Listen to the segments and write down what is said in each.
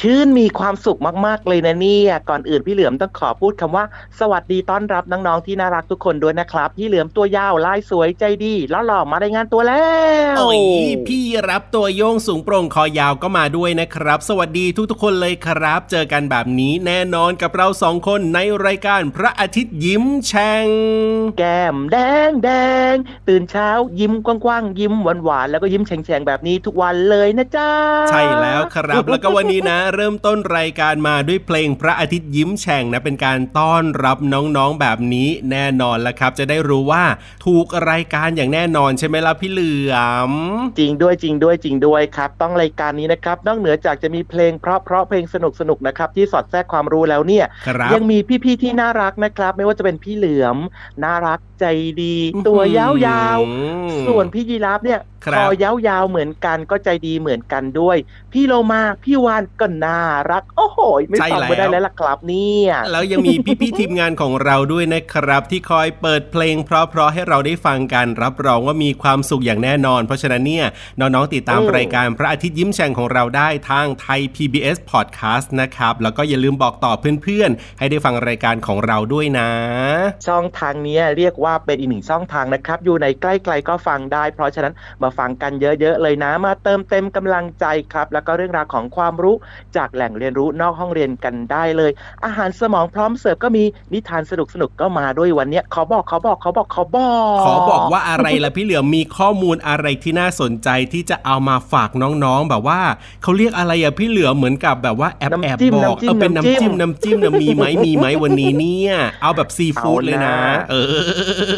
ชื่นมีความสุขมากๆเลยนะเนี่ยก่อนอื่นพี่เหลือมต้องขอพูดคำว่า สวัสดีต้อนรับน้องๆที่น่ารักทุกคนด้วยนะครับ พี่เหลือมตัวยาวลายสวยใจดีแล้วหล่อมาได้งานตัวแล้วโอ้ยพี่รับตัวโยงสูงโปร่งคอยาวก็มาด้วยนะครับ สวัสดีทุกๆคนเลยครับ เจอกันแบบนี้แน่นอนกับเราสองคนในรายการพระอาทิตย์ยิ้มแฉ่งแก้มแดงแดงตื่นเช้ายิ้มกว้างๆยิ้มหวานๆแล้วก็ยิ้มแฉ่งๆแบบนี้ทุกวันเลยนะจ๊ะใช่แล้วครับแล้วก็วันนี้นะเริ่มต้นรายการมาด้วยเพลงพระอาทิตย์ยิ้มแฉ่งนะเป็นการต้อนรับน้องๆแบบนี้แน่นอนแล้วครับ จะได้รู้ว่าถูกรายการอย่างแน่นอนใช่ไหมล่ะพี่เหลือมจริงด้วยจริงด้วยจริงด้วยครับ ต้องรายการนี้นะครับนอกเหนือจากจะมีเพลงเพราะเพราะเพลงสนุกสนุกๆนะครับที่สอดแทรกความรู้แล้วเนี่ยครับยังมีพี่ๆที่น่ารักนะครับ ไม่ว่าจะเป็นพี่เหลือมน่ารักใจดี ตัวยาวๆส่วนพี่ยีราฟเนี่ยคครับอยาวๆเหมือนกันก็ใจดีเหมือนกันด้วย พี่โลมาพี่วานก็น่ารัก โอ้โห ไม่ใช่ฟังแล้วไม่ได้แล้วล่ะครับเนี่ยแล้วยังมีพี่ๆทีมงานของเราด้วยนะครับ ที่คอยเปิดเพลง เพราะๆให้เราได้ฟังกันรับรองว่ามีความสุขอย่างแน่นอน เพราะฉะนั้นเนี่ยน้องๆติดตามรายการพระอาทิตย์ยิ้มแฉ่งของเราได้ทางไทย PBS Podcast นะครับ แล้วก็อย่าลืมบอกต่อเพื่อนๆ ให้ได้ฟังรายการของเราด้วยนะ ช่องทางเนี้ยเรียกว่าเป็นอีกหนึ่งช่องทางนะครับ อยู่ในใกล้ๆก็ฟังได้ เพราะฉะนั้นมาฟังกันเยอะๆเลยนะ มาเติมเต็มกำลังใจครับ แล้วก็เรื่องราวของความรู้จากแหล่งเรียนรู้นอกห้องเรียนกันได้เลย อาหารสมองพร้อมเสิร์ฟก็มีนิทานสนุกๆก็มาด้วยวันเนี้ยขอบอกขอบอกขอบอกขอบอกขอบอกว่าอะไรล่ะพี่เหลือมมีข้อมูลอะไรที่น่าสนใจที่จะเอามาฝากน้องๆ แบบว่าเขาเรียกอะไรอะพี่เหลือมเหมือนกับแบบว่าแอบแอบบอกเออเป็นน้ำจิ้มน้ำจิ้มนะมีไหมมีไหมวันนี้เนี่ยเอาแบบซีฟู้ดเลยนะ เออ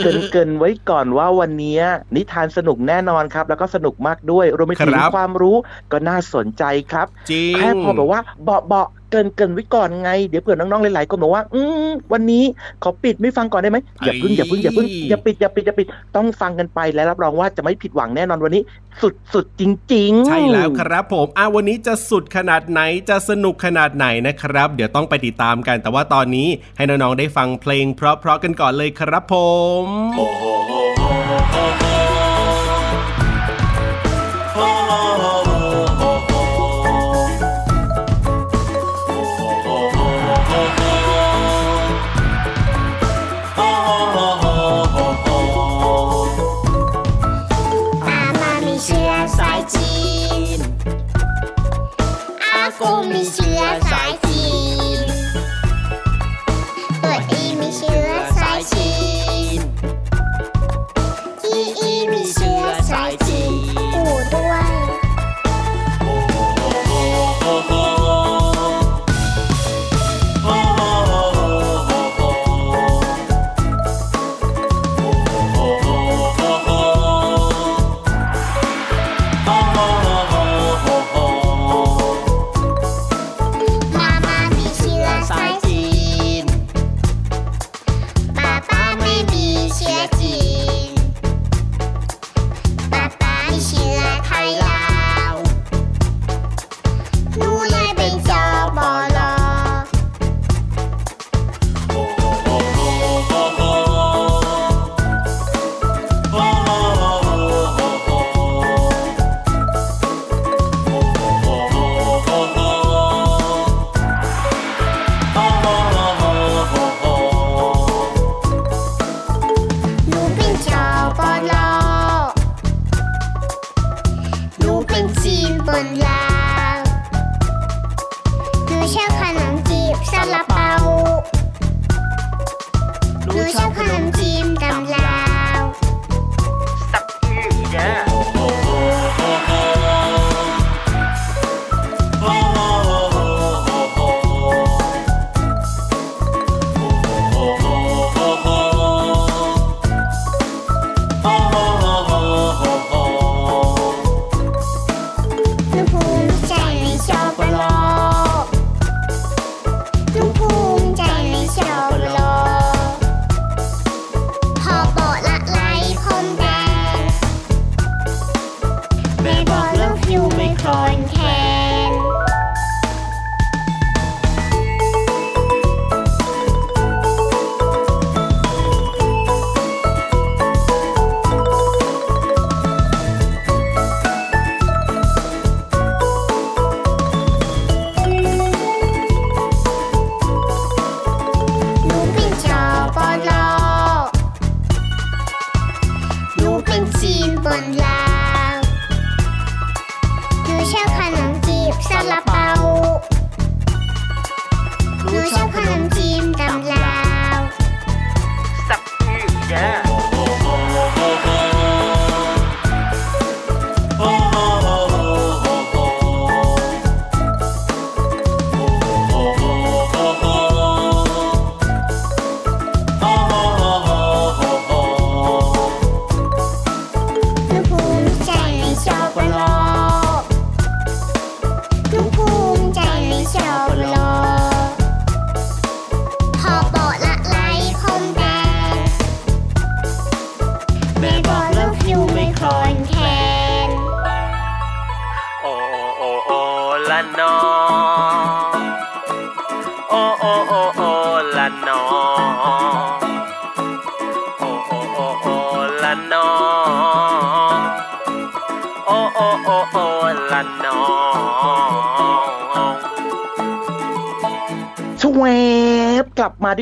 เกรินเกรินไว้ก่อนว่าวันเนี้ยนิทานสนุกแน่นอนครับแล้วก็สนุกมากด้วยรวมไปถึงครับความรู้ก็น่าสนใจครับจริงแค่พอแบบว่าเบาะเบาะเกินเกินไว้ก่อนไง เดี๋ยวเผื่อน้องๆหลายๆคนบอกว่า อืมวันนี้ขอปิดไม่ฟังก่อนได้ไหมอย่าเพึ่งอย่าเพึ่งอย่าเพึ่งอย่าปิดอย่าปิดอย่าปิดต้องฟังกันไปและรับรองว่าจะไม่ผิดหวังแน่นอนวันนี้ สุดสุดจริง ๆ ใช่แล้วครับผมอะวันนี้จะสุดขนาดไหนจะสนุกขนาดไหนนะครับ เดี๋ยวต้องไปติดตามกัน แต่ว่าตอนนี้ให้น้องๆได้ฟังเพลง เพราะๆกันก่อนเลยครับผมมา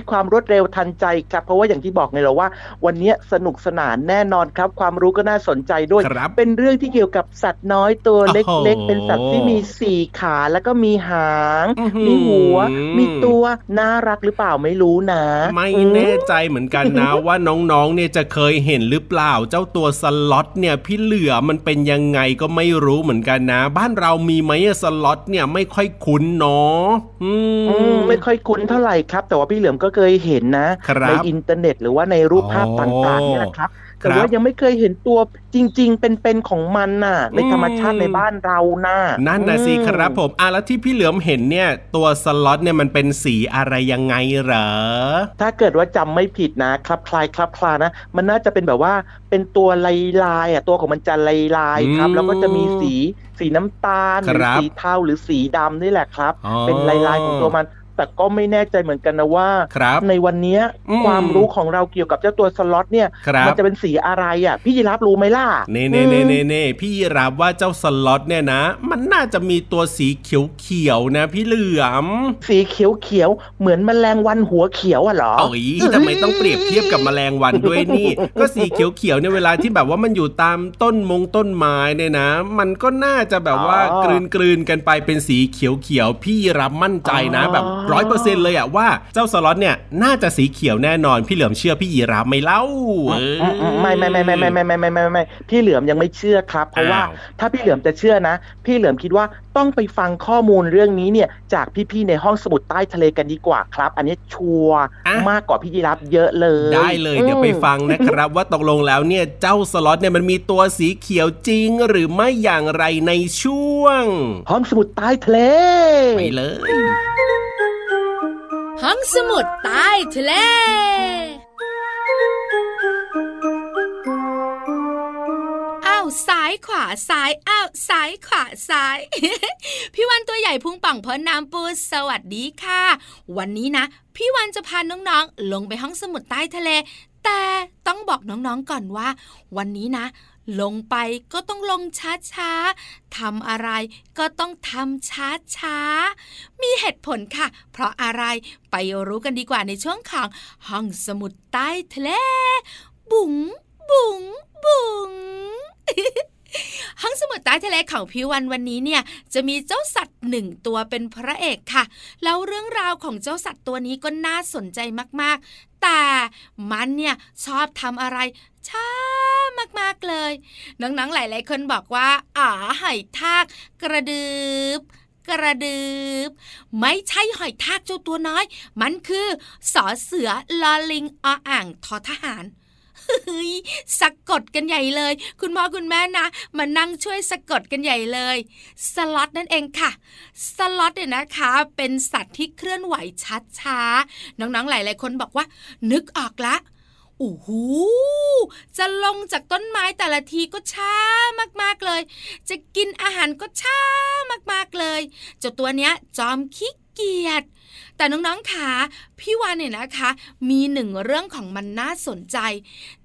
กลับมาด้วยความรวดเร็วทันใจครับ เพราะว่าอย่างที่บอกไงเราว่า วันนี้สนุกสนานแน่นอนครับ ความรู้ก็น่าสนใจด้วยครับเป็นเรื่องที่เกี่ยวกับสัตว์น้อยตัวเโอ้โหล็กๆ เป็นสัตว์ที่มีสี่ขาแล้วก็มีหางอื้อหือมีหัว มีตัวน่ารักหรือเปล่าไม่รู้นะ ไม่อืแน่ใจเหมือนกันนะว่าน้องๆเนี่ยจะเคยเห็นหรือเปล่าเจ้าตัวสล็อตเนี่ยพี่เหลือมันเป็นยังไงก็ไม่รู้เหมือนกันนะ บ้านเรามีไหมอะสล็อตเนี่ยไม่ค่อยคุ้นเนาะอือืมมไม่ค่อยคุ้นเท่าไหร่ครับ แต่ว่าพี่เหลือมก็เคยเห็นนะครับในอินเทอร์เน็ตหรือว่าในรูปภาพอ๋อต่างๆเนี่ยนะครับครับแต่ว่ายังไม่เคยเห็นตัวจริง ๆ เป็นๆของมันน่ะ ในธรรมชาติอืมในบ้านเราน่ะนั่นนะสิอืมครับผมอะแล้วที่พี่เหลือมเห็นเนี่ย ตัวสล็อตเนี่ยมันเป็นสีอะไรยังไงเหรอ ถ้าเกิดว่าจำไม่ผิดนะคลับคล้ายคลับคลานะ มันน่าจะเป็นแบบว่าเป็นตัวลายลายๆอะตัวของมันจะลายลายๆครับอืมแล้วก็จะมีสีสีน้ำตาลหครือรับสีเทาหรือสีดำนี่แหละครับอ๋อเป็นลายลายๆของตัวมัน แต่ก็ไม่แน่ใจเหมือนกันนะว่าครับในวันเนี้ยอืมความรู้ของเราเกี่ยวกับเจ้าตัวสล็อตเนี่ยครับมัจะเป็นสีอะไรอะพี่ยีรับรู้ไหมล่ะเน่เน่เน่เน่เน่พี่รับว่าเจ้าสล็อตเนี่ยนะ มันน่าจะมีตัวสีเขียวๆนะ พี่เหลือมสีเขียวเขียวๆเหมือนแมลงวันหัวเขียวอะเหรอเอ้ยทำไมต้องเปรียบเทียบกับแมลงวันด้วยนี่ ก็สีเขียวๆเนี่ยเวลาที่แบบว่ามันอยู่ตามต้นมงต้นไม้เนี่ยนะ มันก็น่าจะแบบว่าอ๋อกลืนกลืนๆกันไปเป็นสีเขียวๆพี่รับมั่นใจนะอ๋อแบบร้อยเปอร์เซ็นต์เลยอะว่าเจ้าสล็อตเนี่ยน่าจะสีเขียวแน่นอนพี่เหลือมเชื่อพี่ยีรับไม่เล่าไม่ไม่ไม่ไม่ไม่ไม่ไม่ไม่ไม่ไม่พี่เหลือมยังไม่เชื่อครับ เพราะว่าถ้าพี่เหลือมจะเชื่อนะ พี่เหลือมคิดว่าต้องไปฟังข้อมูลเรื่องนี้เนี่ยจากพี่ๆในห้องสมุดใต้ทะเลกันดีกว่าครับ อันนี้ชัวร์มากกว่าพี่ยีรับเยอะเลย ได้เลยเดี๋ยวไปฟังนะครับว่าตกลงแล้วเนี่ยเจ้าสล็อตเนี่ยมันมีตัวสีเขียวจริง หรือไม่อย่างไรในช่วง ห้องสมุดใต้ทะเลไปเลย ห้องสมุดใต้ทะเล อ้าวซ้ายขวาซ้ายอ้าวซ้ายขวาซ้าย พี่วันตัวใหญ่พุงป่องพ้นน้ำปูสวัสดีค่ะ วันนี้นะ พี่วันจะพาน้องๆ ลงไปห้องสมุดใต้ทะเล แต่ต้องบอกน้องๆก่อนว่า วันนี้นะ ลงไปก็ต้องลงช้าๆทำอะไรก็ต้องทำช้าๆมีเหตุผลค่ะ เพราะอะไรไปรู้กันดีกว่าในช่วงของ ห้องสมุดใต้ทะเล บุ๋งบุ๋งบุ๋งห้องสมุดใต้ทะเลของพี่วันวันนี้เนี่ยจะมีเจ้าสัตว์หนึ่งตัวเป็นพระเอกค่ะ แล้วเรื่องราวของเจ้าสัตว์ตัวนี้ก็น่าสนใจมากๆ แต่มันเนี่ยชอบทำอะไรช้า มากๆเลย น้องๆหลาย ๆ คนบอกว่าอ๋อหอยทากกระดึบกระดึบไม่ใช่หอยทากเจ้าตัวน้อย มันคือสอเสือลอลิงออ่างทอทหารเฮ้ยสะกดกันใหญ่เลย คุณพ่อคุณแม่นะมานั่งช่วยสะกดกันใหญ่เลยสล็อตนั่นเองค่ะสล็อตเนี่ยนะคะ เป็นสัตว์ที่เคลื่อนไหวช้าๆน้องๆหลายๆคนบอกว่า นึกออกละ อ้โหจะลงจากต้นไม้แต่ละทีก็ช้ามากๆเลย จะกินอาหารก็ช้ามากๆเลยเจ้าตัวเนี้ย จอมขี้เกียจแต่น้องๆขาพี่วานเนี่ยนะคะ มีหนึ่งเรื่องของมันน่าสนใจ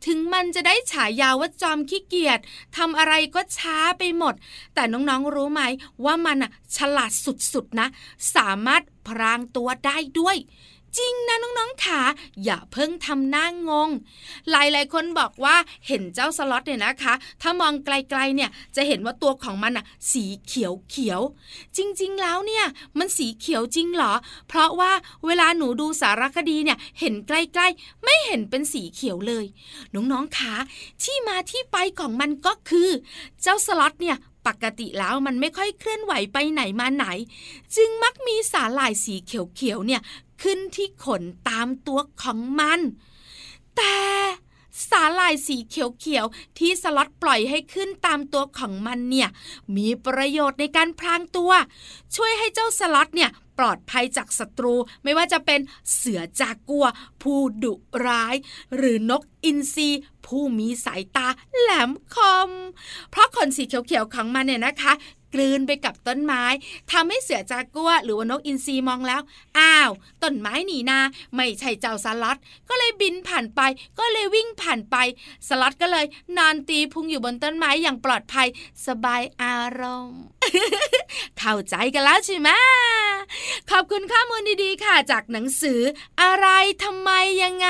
ถึงมันจะได้ฉายาว่าจอมขี้เกียจทำอะไรก็ช้าไปหมด แต่น้องๆรู้ไหมว่ามันอะฉลาดสุดๆนะ สามารถพรางตัวได้ด้วย จริงนะน้องๆขาอย่าเพิ่งทำหน้างง หลายๆคนบอกว่าเห็นเจ้าสล็อตเนี่ยนะคะ ถ้ามองไกลๆเนี่ยจะเห็นว่าตัวของมันอะสีเขียวเขียวๆจริงๆแล้วเนี่ยมันสีเขียวจริงเหรอ เพราะว่าเวลาหนูดูสารคดีเนี่ยเห็นใกล้ๆ ไม่เห็นเป็นสีเขียวเลย น้องๆคะที่มาที่ไปของมันก็คือ เจ้าสล็อตเนี่ยปกติแล้วมันไม่ค่อยเคลื่อนไหวไปไหนมาไหน จึงมักมีสาหร่ายสีเขียวๆเนี่ย ขึ้นที่ขนตามตัวของมัน แต่สาหร่ายสีเขียวๆที่สล็อตปล่อยให้ขึ้นตามตัวของมันเนี่ย มีประโยชน์ในการพรางตัว ช่วยให้เจ้าสล็อตเนี่ยปลอดภัยจากศัตรูไม่ว่าจะเป็นเสือจากัว ผู้ดุร้าย หรือนกอินทรีผู้มีสายตาแหลมคม เพราะขนสีเขียวๆของมันเนี่ยนะคะ กลืนไปกับต้นไม้ทำให้เสือจากัวหรือว่านกอินทรีมองแล้ว อ้าวต้นไม้หนีนาไม่ใช่เจ้าสล็อตก็เลยบินผ่านไป ก็เลยวิ่งผ่านไป สล็อตก็เลยนอนตีพุงอยู่บนต้นไม้อย่างปลอดภัย สบายอารมณ์เข้าใจกันแล้วใช่ไหมขอบคุณข้อมูลดีๆค่ะ จากหนังสืออะไรทำไมยังไง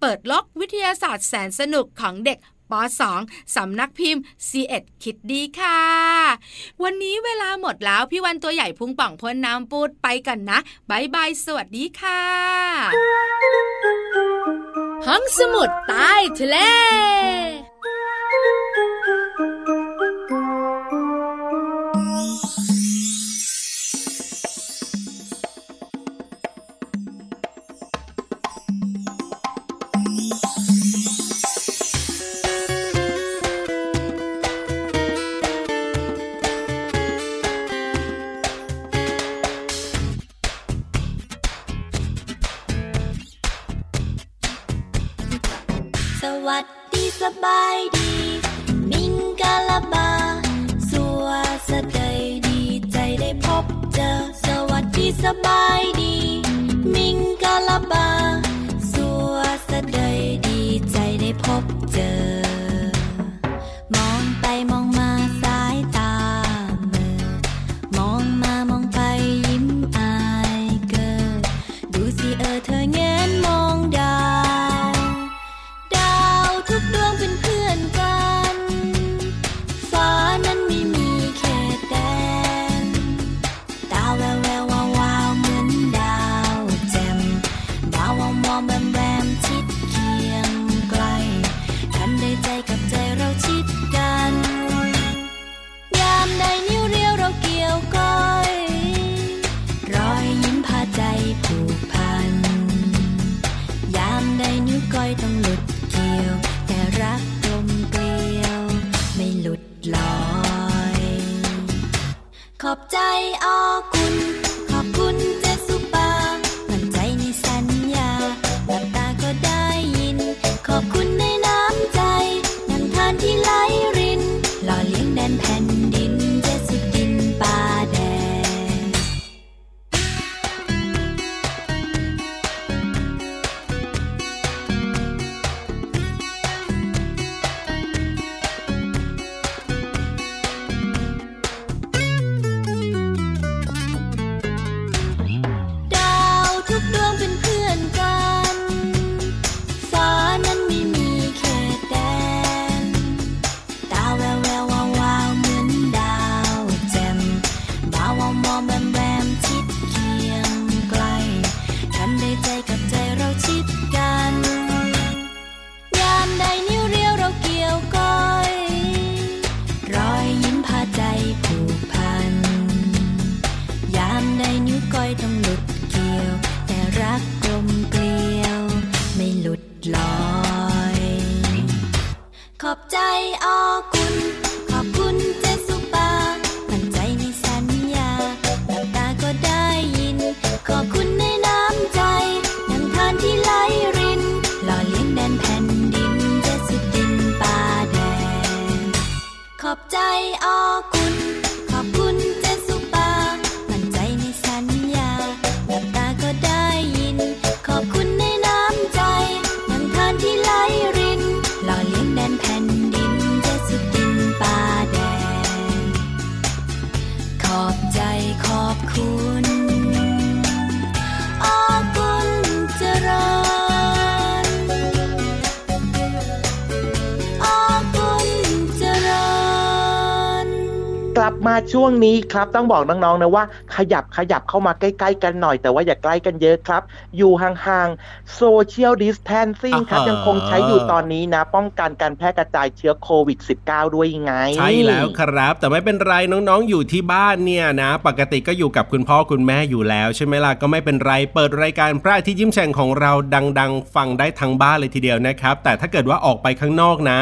เปิดโลกวิทยาศาสตร์แสนสนุกของเด็ก ป .2 สำนักพิมพ์ C1 คิดดีค่ะ วันนี้เวลาหมดแล้ว พี่วันตัวใหญ่พุงป่องพ้นน้ำปูดไปกันนะบายบาย สวัสดีค่ะ ห้องสมุดใต้ทะเล หลุดลอย ขอบใจออกู ช่วงนี้ครับต้องบอกน้องๆนะว่าขยับขยับเข้ามาใกล้ ๆ กันหน่อย แต่ว่าอย่าใกล้กันเยอะครับ อยู่ห่างๆ Social Distancing ครับอ่าฮะยังคงใช้อยู่ตอนนี้นะ ป้องกันการแพร่กระจายเชื้อโควิด -19 ด้วยไง ใช่แล้วครับ แต่ไม่เป็นไรน้องๆอยู่ที่บ้านเนี่ยนะ ปกติก็อยู่กับคุณพ่อคุณแม่อยู่แล้ว ใช่ไหมล่ะก็ไม่เป็นไรเปิดรายการพระอาทิตย์ยิ้มแฉ่งของเราดัง ๆ ฟังได้ทั้งบ้านเลยทีเดียวนะครับ แต่ถ้าเกิดว่าออกไปข้างนอกนะ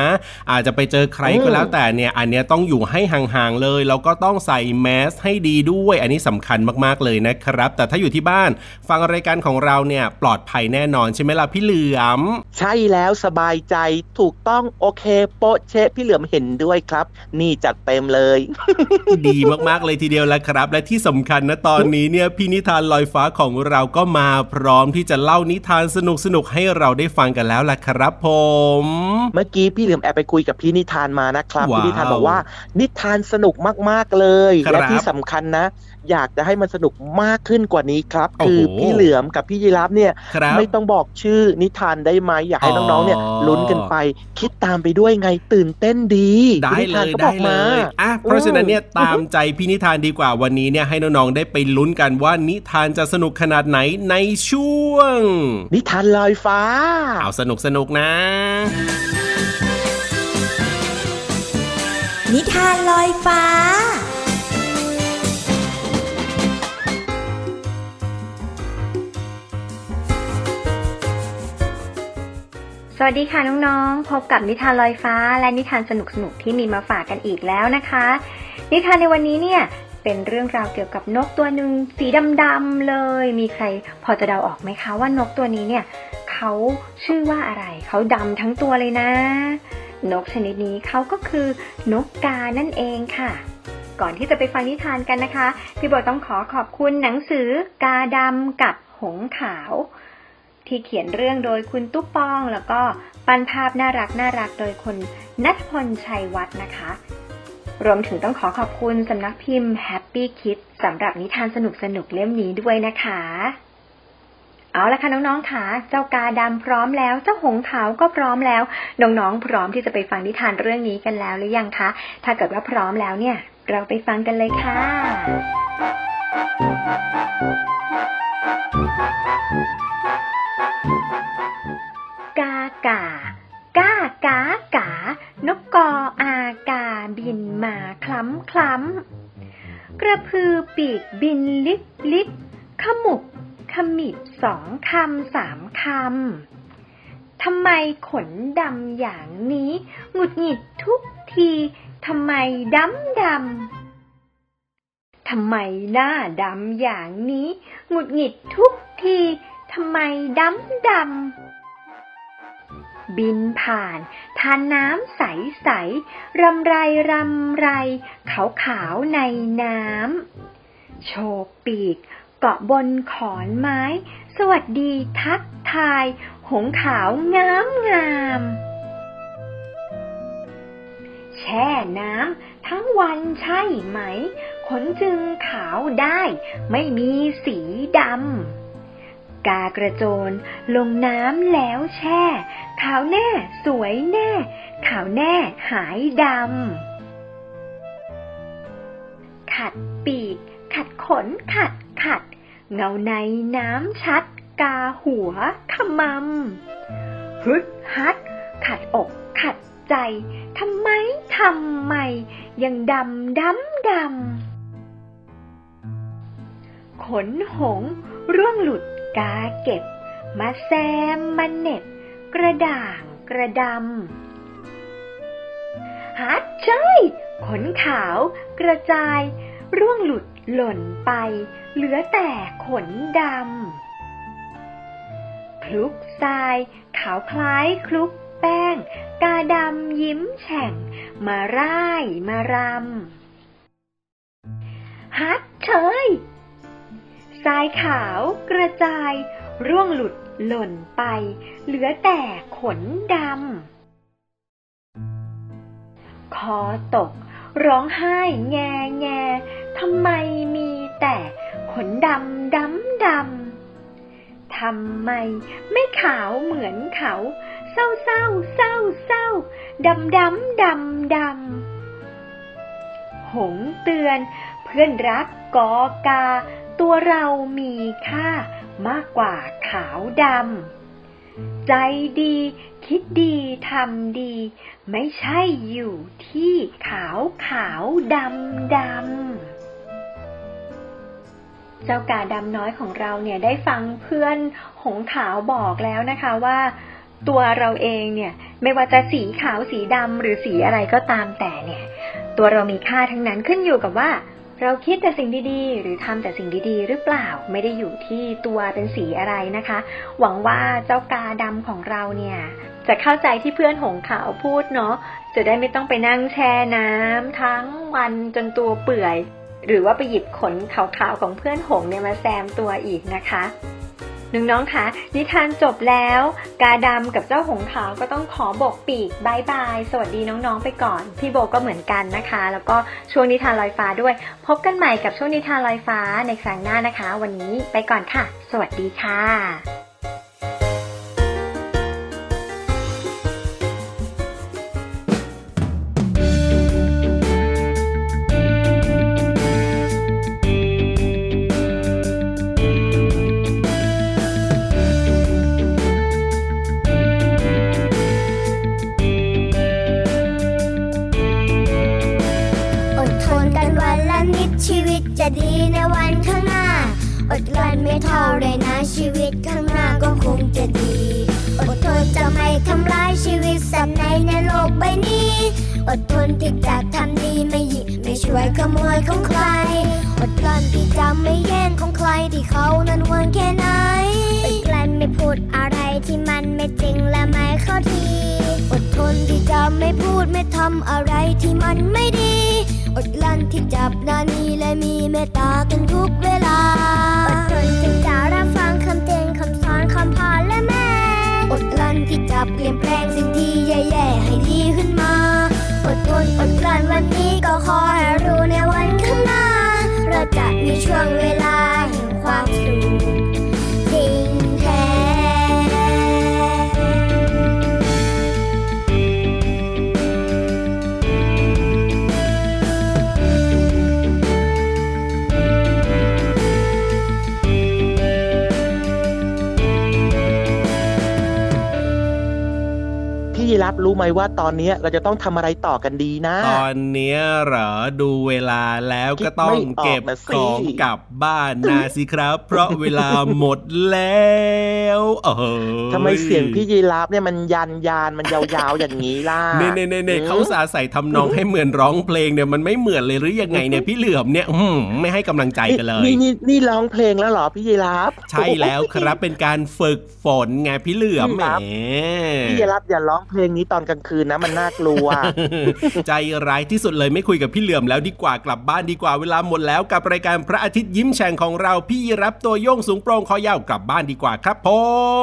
อาจจะไปเจอใครก็แล้วแต่เนี่ยอันเนี้ยต้องอยู่ให้ห่างๆเลยแล้วก็ต้องใส่แมสให้ดีด้วย อันนี้สำคัญมากๆเลยนะครับ แต่ถ้าอยู่ที่บ้านฟังรายการของเราเนี่ยปลอดภัยแน่นอนใช่ไหมล่ะพี่เหลือม ใช่แล้วสบายใจถูกต้องโอเค โปะเชะพี่เหลือมเห็นด้วยครับ นี่จัดเต็มเลย ดีมากๆเลยทีเดียวแล้วครับ และที่สำคัญนะตอนนี้เนี่ยพี่นิทานลอยฟ้าของเราก็มาพร้อมที่จะเล่านิทานสนุกๆให้เราได้ฟังกันแล้วล่ะครับผม เมื่อกี้พี่เหลือมแอบไปคุยกับพี่นิทานมานะครับว้าวพี่นิทานบอกว่านิทานสนุกมากๆเลยครับและที่สำคัญนะ อยากจะให้มันสนุกมากขึ้นกว่านี้ครับโอ้โหคือพี่เหลือมกับพี่ยีรับเนี่ยครับไม่ต้องบอกชื่อนิทานได้ไหมอยากให้อ๋อน้องๆเนี่ยลุ้นกันไป คิดตามไปด้วยไงตื่นเต้นดีได้พี่นิเลทานยก็บได้อกเลมายอะเพราะฉะนั้นเนี่ยตามใจพี่นิทานดีกว่าวันนี้เนี่ยให้น้องๆได้ไปลุ้นกันว่านิทานจะสนุกขนาดไหนในช่วง นิทานลอยฟ้าเอาสนุกสนุกๆนะ นิทานลอยฟ้า วัสดีค่ะน้องๆ พบกับนิทานลอยฟ้า และนิทานสนุกๆที่มีมาฝากกันอีกแล้วนะคะ นิทานในวันนี้เนี่ยเป็นเรื่องราวเกี่ยวกับนกตัวหนึ่งสีดำๆเลย มีใครพอจะเดาออกไหมคะว่านกตัวนี้เนี่ยเขาชื่อว่าอะไร เขาดำทั้งตัวเลยนะ นกชนิดนี้เขาก็คือนกกานั่นเองค่ะ ก่อนที่จะไปฟังนิทานกันนะคะ พี่โบต้องขอขอบคุณหนังสือกาดำกับหงขาว ที่เขียนเรื่องโดยคุณตุ๊ปปอง แล้วก็ปั้นภาพน่ารักน่ารักโดยคุณนัทพลชัยวัฒน์นะคะ รวมถึงต้องขอขอบคุณสำนักพิมพ์ Happy Kids สำหรับนิทานสนุกสนุกเล่มนี้ด้วยนะคะ เอาละค่ะน้องๆค่ะเจ้ากาดำพร้อมแล้ว เจ้าหงขาวก็พร้อมแล้ว น้องๆพร้อมที่จะไปฟังนิทานเรื่องนี้กันแล้วหรือยังคะ ถ้าเกิดว่าพร้อมแล้วเนี่ย เราไปฟังกันเลยค่ะ กากากากากานกกออากาบินมาคล้ำคล้ำกระพือปีกบินลิบลิบขมุบขมิบสองคำสามคำทำไมขนดำอย่างนี้ หงุดหงิดทุกทีทำไมดำดำทำไมหน้าดำอย่างนี้ หงุดหงิดทุกที ทำไมดำดำบินผ่าน ทานน้ำใสใสรำไรรำไร ขาวขาวในน้ำโชกปีก เกาะบนขอนไม้ สวัสดีทักทาย หงขาวงามงามแช่น้ำทั้งวันใช่ไหม ขนจึงขาวได้ ไม่มีสีดำ กากระโจน ลงน้ำแล้วแช่ ขาวแน่ สวยแน่ ขาวแน่หายดำ ขัดปีก ขัดขน ขัดขัด เงาในน้ำชัด กาหัวขมำฮึดฮัด ขัดอกขัดใจ ทำไม ทำไม ยังดำดำดำขนหง ร่วงหลุด กาเก็บ มาแซมมาเน็บ กระด่างกระดำฮัดใช่ขนขาวกระจาย ร่วงหลุดหล่นไป เหลือแต่ขนดำคลุกทราย ขาวคล้ายคลุกแป้ง กาดำยิ้มแฉ่ง มาร่ายมารำฮัดเชย ทรายขาว กระจาย ร่วงหลุดหล่นไป เหลือแต่ขนดำ คอตก ร้องไห้แงแงทำไมมีแต่ขนดำดำดำทำไมไม่ขาวเหมือนเขา เศร้าเศร้าเศร้าเศร้าดำดำดำดำหงเตือน เพื่อนรักกอกา ตัวเรามีค่ามากกว่าขาวดำ ใจดี คิดดี ทำดี ไม่ใช่อยู่ที่ขาวขาวดำดำ เจ้ากาดำน้อยของเราเนี่ยได้ฟังเพื่อนหงขาวบอกแล้วนะคะว่า ตัวเราเองเนี่ยไม่ว่าจะสีขาวสีดำหรือสีอะไรก็ตามแต่เนี่ย ตัวเรามีค่าทั้งนั้นขึ้นอยู่กับว่า เราคิดแต่สิ่งดีๆ หรือทำแต่สิ่งดีๆ หรือเปล่าไม่ได้อยู่ที่ตัวเป็นสีอะไรนะคะ หวังว่าเจ้ากาดำของเราเนี่ย จะเข้าใจที่เพื่อนหงขาวพูดเนาะจะได้ไม่ต้องไปนั่งแช่น้ำทั้งวันจนตัวเปื่อย หรือว่าไปหยิบขนขาวๆของเพื่อนหงเนี่ยมาแซมตัวอีกนะคะ น้องๆคะนิทานจบแล้ว กาดำกับเจ้าหงขาวก็ต้องขอบอกปีกบายบาย สวัสดีน้องๆไปก่อน พี่โบก็เหมือนกันนะคะ แล้วก็ช่วงนิทานลอยฟ้าด้วย พบกันใหม่กับช่วงนิทานลอยฟ้าในครั้งหน้านะคะ วันนี้ไปก่อนค่ะ สวัสดีค่ะ จะดีในวันข้างหน้า อดกลั้นไม่เท่าไรนะชีวิตข้างหน้าก็คงจะดี อดทนจะไม่ทำร้ายชีวิตสัตว์ในในโลกใบนี้ อดทนที่จะทำดีไม่หยิบไม่ช่วยขโมยของใคร อดกลั้นที่จะไม่แย่งของใครที่เขานั้นหวงแค่ไหน อดกลั้นไม่พูดอะไรที่มันไม่จริงและไม่เข้าทีอด ทนที่จะไม่พูดไม่ทำอะไรที่มันไม่ดี อดกลั้นที่จับนานีและมีเมตตากันทุกเวลา อดทนที่จะรับฟังคำเตือนคำสอนคำพาและแม่ อดกลั้นที่จะเปลี่ยนแปลงสิ่งที่แย่ๆให้ดีขึ้นมา อดทนอดกลั้นวันนี้ก็ขอให้รู้ในวันข้างหน้า เราจะมีช่วงเวลา รับรู้ไหมว่าตอนเนี้ยเราจะต้องทำอะไรต่อกันดีนะ ตอนเนี้ยเหรอดูเวลาแล้วก็ต้องเก็บของกลับ บ้านนะสิครับ เพราะเวลาหมดแล้วเออทำไมเสียงพี่ยีรับเนี่ยมันยันยานมันยาวๆอย่างนี้ล่ะเน่เน่เน่เน่เขาอุตสาห์ใส่ทำนองให้เหมือนร้องเพลงเนี่ยมันไม่เหมือนเลยหรือยังไงเนี่ยพี่เหลือมเนี่ยอื้อหือไม่ให้กำลังใจกันเลยนี่นี่นี่ร้องเพลงแล้วเหรอพี่ยีรับใช่แล้วครับเป็นการฝึกฝนไงพี่เหลือมแหมพี่ยีรับอย่าร้องเพลงนี้ตอนกลางคืนนะมันน่ากลัว ใจร้ายที่สุดเลยไม่คุยกับพี่เหลือมแล้วดีกว่ากลับบ้านดีกว่าเวลาหมดแล้วกับรายการพระอาทิตย์ยิ้มแฉ่งของเราพี่รับตัวโยงสูงโปร่งคอยาวกลับบ้านดีกว่าครับผ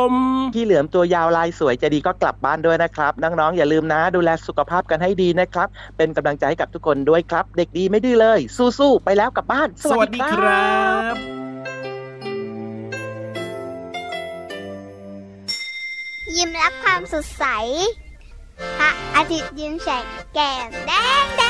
มพี่เหลือมตัวยาวลายสวยจะดีก็กลับบ้านด้วยนะครับ น้องๆอย่าลืมนะ ดูแลสุขภาพกันให้ดีนะครับ เป็นกำลังใจให้กับทุกคนด้วยครับ เด็กดีไม่ดื้อเลย สู้ๆไปแล้วกลับบ้าน สวัสดีครับยิ้มรับความสดใส พระอาทิตย์ยิ้มแฉกแก้มแดงแด